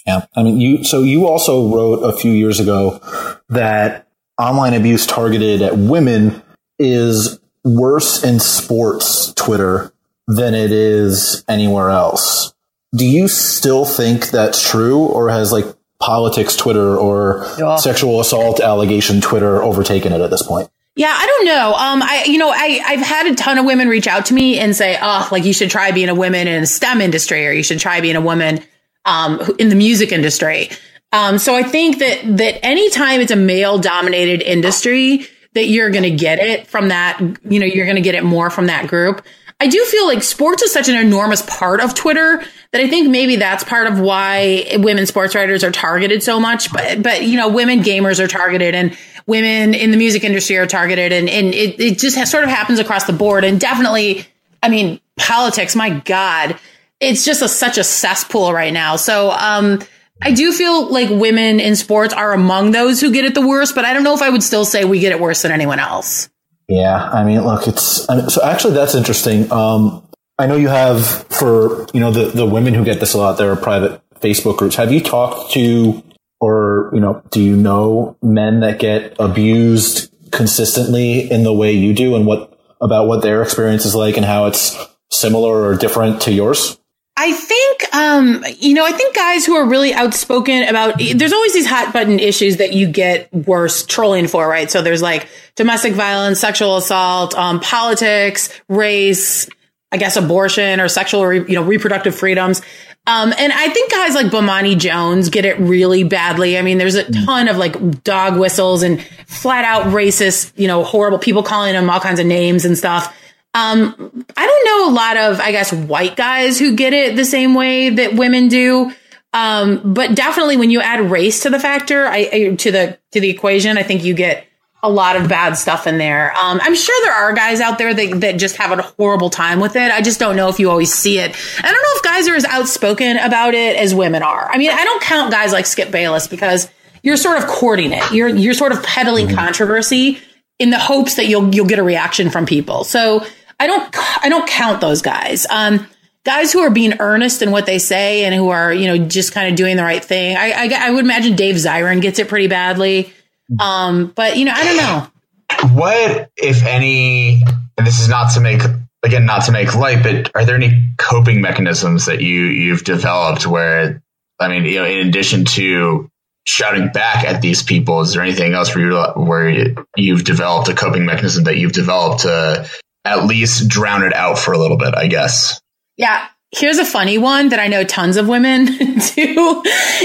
A: Yeah. I mean, you, so you also wrote a few years ago that online abuse targeted at women is worse in sports Twitter than it is anywhere else. Do you still think that's true or has like politics Twitter or yeah. sexual assault allegation Twitter overtaken it at this point?
C: Yeah, I don't know. Um, I, you know, I, I've had a ton of women reach out to me and say, oh, like you should try being a woman in the STEM industry or you should try being a woman, um, in the music industry. Um, so I think that that anytime it's a male dominated industry, that you're going to get it from that, you know, you're going to get it more from that group. I do feel like sports is such an enormous part of Twitter that I think maybe that's part of why women sports writers are targeted so much. But, but, you know, women gamers are targeted and women in the music industry are targeted and, and it, it just sort of happens across the board. And definitely, I mean, politics, my God, it's just a, such a cesspool right now. So, um, I do feel like women in sports are among those who get it the worst, but I don't know if I would still say we get it worse than anyone else.
A: Yeah, I mean, look, it's so actually that's interesting. Um, I know you have for you know the the women who get this a lot. There are private Facebook groups. Have you talked to or you know do you know men that get abused consistently in the way you do, and what about what their experience is like, and how it's similar or different to yours?
C: I think, um, you know, I think guys who are really outspoken about, there's always these hot button issues that you get worse trolling for, right? So there's like domestic violence, sexual assault, um, politics, race, I guess abortion or sexual, re, you know, reproductive freedoms. Um, and I think guys like Bomani Jones get it really badly. I mean, there's a mm. ton of like dog whistles and flat out racist, you know, horrible people calling him all kinds of names and stuff. Um, I don't know a lot of, I guess, white guys who get it the same way that women do. Um, but definitely when you add race to the factor, I, I, to the to the equation, I think you get a lot of bad stuff in there. Um, I'm sure there are guys out there that, that just have a horrible time with it. I just don't know if you always see it. I don't know if guys are as outspoken about it as women are. I mean, I don't count guys like Skip Bayless because you're sort of courting it. You're you're sort of peddling mm-hmm. controversy in the hopes that you'll you'll get a reaction from people. So I don't I don't count those guys. Um, guys who are being earnest in what they say and who are you know just kind of doing the right thing. I, I, I would imagine Dave Zirin gets it pretty badly. Um, but you know I don't know.
D: What if any? And this is not to make again not to make light, but are there any coping mechanisms that you you've developed where I mean you know in addition to shouting back at these people is there anything else where you where you've developed a coping mechanism that you've developed to at least drown it out for a little bit, I guess.
C: Yeah. Here's a funny one that I know tons of women *laughs* do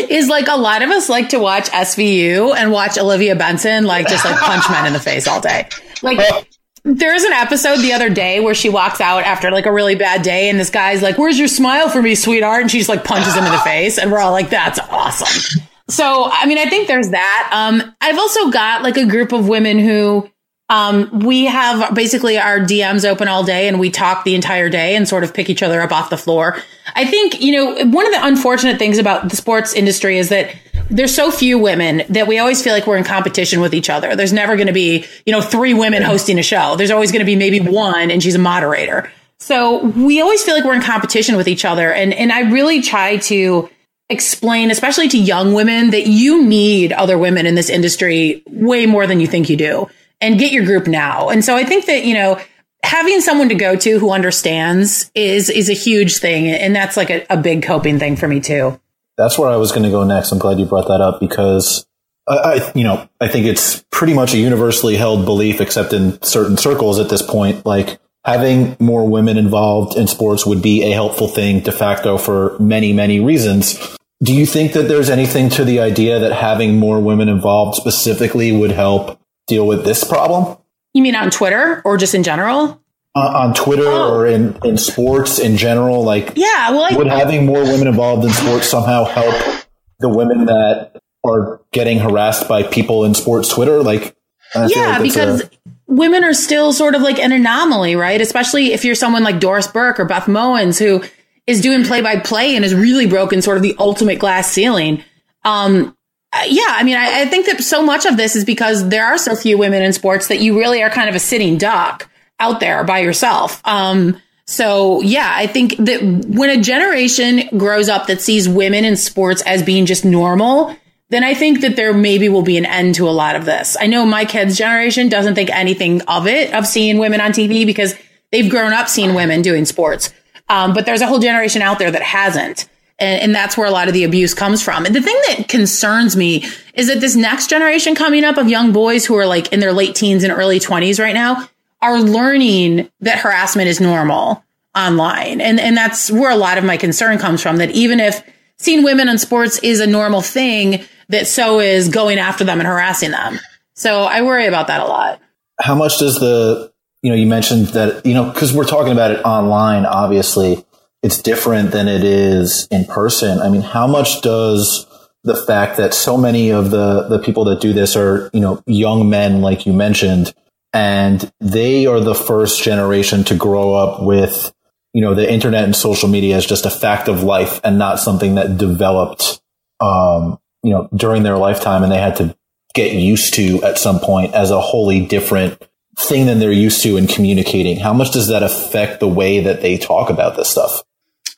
C: is like a lot of us like to watch SVU and watch Olivia Benson like just like punch men in the face all day. Like there's an episode the other day where she walks out after like a really bad day and this guy's like, Where's your smile for me, sweetheart? And she just like punches him in the face and we're all like, That's awesome. So, I mean, I think there's that. Um, I've also got like a group of women who um, we have basically our DMs open all day and we talk the entire day and sort of pick each other up off the floor. I think, you know, one of the unfortunate things about the sports industry is that there's so few women that we always feel like we're in competition with each other. There's never going to be, you know, three women hosting a show. There's always going to be maybe one and she's a moderator. So we always feel like we're in competition with each other. And, and I really try to explain, especially to young women, that you need other women in this industry way more than you think you do and get your group now. And so I think that, you know, having someone to go to who understands is is a huge thing. And that's like a, a big coping thing for me too.
A: That's where I was going to go next. I'm glad you brought that up because I, I, you know, I think it's pretty much a universally held belief, except in certain circles at this point, like having more women involved in sports would be a helpful thing de facto for many, many reasons. Do you think that there's anything to the idea that having more women involved specifically would help deal with this problem?
C: You mean on Twitter or just in general?
A: Uh, on Twitter oh. or in, in sports in general? Like,
C: yeah, well,
A: I, would having more women involved in sports somehow help the women that are getting harassed by people in sports Twitter? Like,
C: yeah, like because a, women are still sort of like an anomaly, right? Especially if you're someone like Doris Burke or Beth Mowins who is doing play by play and has really broken sort of the ultimate glass ceiling. Um, yeah, I mean, I, I, think that so much of this is because there are so few women in sports that you really are kind of a sitting duck out there by yourself. Um, so yeah, I think that when a generation grows up that sees women in sports as being just normal, then I think that there maybe will be an end to a lot of this. I know my kids' generation doesn't think anything of it, of seeing women on TV because they've grown up seeing women doing sports. Um, but there's a whole generation out there that hasn't. And, and, that's where a lot of the abuse comes from. And the thing that concerns me is that this next generation coming up of young boys who are like in their late teens and early 20s right now are learning that harassment is normal online. And, and that's where a lot of my concern comes from that even if seeing women in sports is a normal thing, that so is going after them and harassing them. So I worry about that a lot.
A: How much does the you know, you mentioned that, you know, because we're talking about it online, obviously, it's different than it is in person. I mean, how much does the fact that so many of the, the people that do this are, you know, young men, like you mentioned, and they are the first generation to grow up with, you know, the internet and social media as just a fact of life and not something that developed, um, you know, during their lifetime and they had to get used to at some point as a wholly different thing than they're used to in communicating. How much does that affect the way that they talk about this stuff?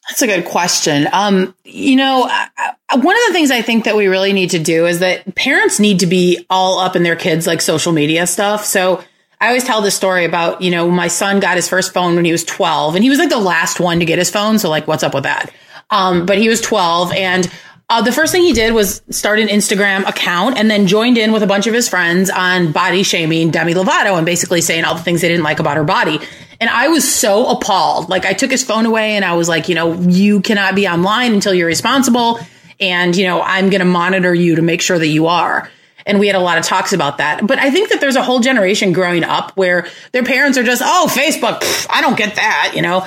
C: That's a good question. Um, you know, one of the things I think that we really need to do is that parents need to be all up in their kids' like social media stuff. So I always tell this story about, you know, my son got his first phone when he was 12 and he was like the last one to get his phone. So like, what's up with that? Um, but he was 12 and uh, the first thing he did was start an Instagram account and then joined in with a bunch of his friends on body shaming Demi Lovato and basically saying all the things they didn't like about her body. And I was so appalled. Like I took his phone away and I was like, you know, you cannot be online until you're responsible. And, you know, I'm going to monitor you to make sure that you are. And we had a lot of talks about that. But I think that there's a whole generation growing up where their parents are just, oh, Facebook, pff, I don't get that, you know?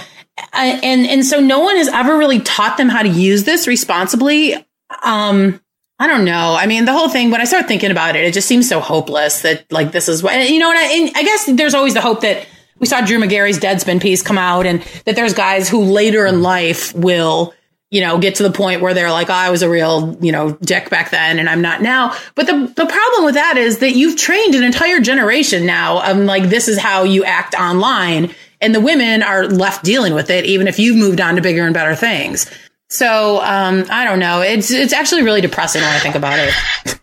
C: And, and so no one has ever really taught them how to use this responsibly. Um, I don't know. I mean, the whole thing, when I start thinking about it, it just seems so hopeless that like this is what, you know, and I, and I guess there's always the hope that we saw Drew Magary's Deadspin piece come out and that there's guys who later in life will, you know, get to the point where they're like, oh, I was a real, you know, dick back then and I'm not now. But the, the problem with that is that you've trained an entire generation now of like, this is how you act online. And the women are left dealing with it, even if you've moved on to bigger and better things. So um, I don't know. It's it's actually really depressing when I think about it. *laughs*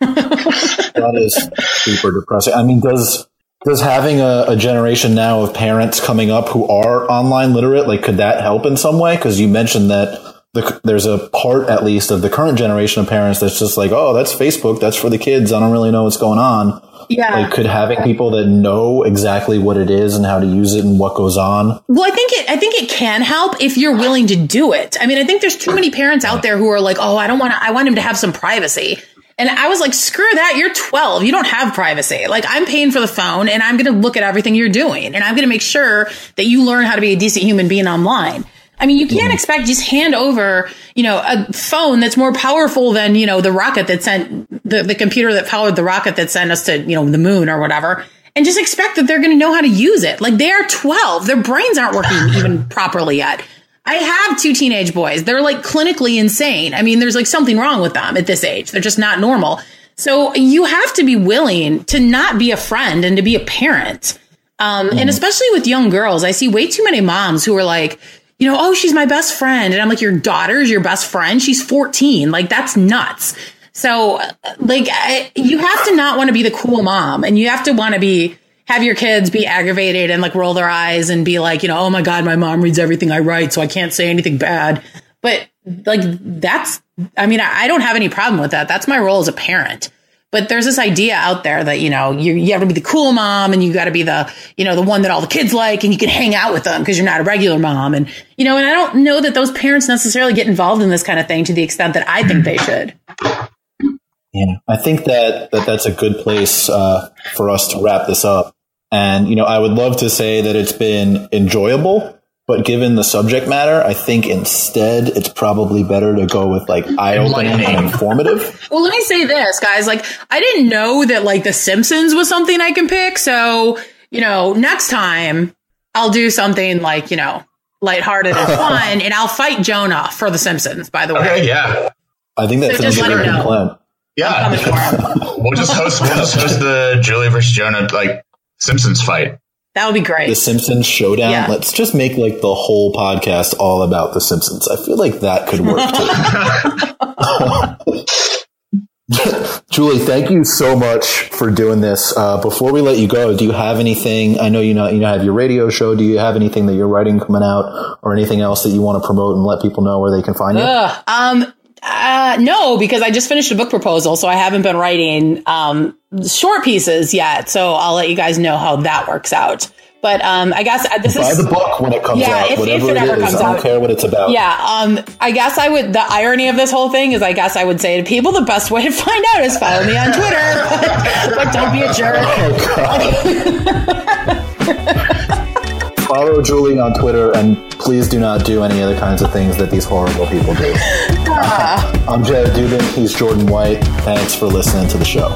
A: that is super depressing. I mean, does does having a, a, generation now of parents coming up who are online literate, like, could that help in some way? Because you mentioned that the, there's a part, at least, of the current generation of parents that's just like, oh, that's Facebook, that's for the kids. I don't really know what's going on.
C: Yeah.
A: Like, could having people that know exactly what it is and how to use it and what goes on?
C: Well, I think it, I think it can help if you're willing to do it. I mean, I think there's too many parents out there who are like, oh, I don't want to, I want him to have some privacy. And I was like, screw that. You're 12. You don't have privacy. Like I'm paying for the phone and I'm going to look at everything you're doing and I'm going to make sure that you learn how to be a decent human being online. I mean, you can't mm-hmm. expect just hand over, you know, a phone that's more powerful than, you know, the rocket that sent the, the computer that powered the rocket that sent us to, you know, the moon or whatever. And just expect that they're going to know how to use it. Like they are 12. Their brains aren't working *laughs* even properly yet. I have two teenage boys. They're like clinically insane. I mean, there's like something wrong with them at this age. They're just not normal. So you have to be willing to not be a friend and to be a parent. Um, mm-hmm. and especially with young girls, I see way too many moms who are like, you know, oh, she's my best friend. And I'm like, your daughter's your best friend. She's 14. Like, that's nuts. So, like, I, you have to not want to be the cool mom and you have to want to be have your kids be aggravated and like roll their eyes and be like, you know, oh my God, my mom reads everything I write, so I can't say anything bad. But like, that's, I mean, I don't have any problem with that. That's my role as a parent. But there's this idea out there that, you know, you, you have to be the cool mom and you got to be the, you know, the one that all the kids like and you can hang out with them because you're not a regular mom. And, you know, and I don't know that those parents necessarily get involved in this kind of thing to the extent that I think they should.
A: Yeah, I think that, that that's a good place uh, for us to wrap this up. And, you know, I would love to say that it's been enjoyable, but given the subject matter, I think instead it's probably better to go with like eye opening and informative. *laughs*
C: Well, let me say this, guys. Like, I didn't know that like The Simpsons was something I can pick. So, you know, next time I'll do something like, you know, lighthearted and *laughs* fun, and I'll fight Jonah for The Simpsons, by the way.
D: Okay, yeah.
A: I think that's so a good plan.
D: Yeah. *laughs* we'll just host we'll just host the Julie versus Jonah like Simpsons fight.
C: That would be great.
A: The Simpsons showdown. Yeah. Let's just make like the whole podcast all about the Simpsons. I feel like that could work too. *laughs* *laughs* Julie, thank you so much for doing this. Uh, before we let you go, do you have anything? I know you know you know have your radio show. Do you have anything that you're writing coming out, or anything else that you want to promote and let people know where they can find you?
C: Uh, um, uh, no, because I just finished a book proposal, so I haven't been writing um, short pieces yet. So I'll let you guys know how that works out. But um, I guess uh, this
A: Buy
C: is
A: the book when it comes yeah, out, if, whatever if it, it is. I don't out. care what it's about.
C: Yeah, um, I guess I would. The irony of this whole thing is, I guess I would say to people, the best way to find out is follow me on Twitter, but, *laughs* but don't be a jerk. *laughs* Oh, *laughs*
A: follow Julie on Twitter, and please do not do any other kinds of things that these horrible people do. Uh, I'm Jared Dubin. He's Jordan White. Thanks for listening to the show.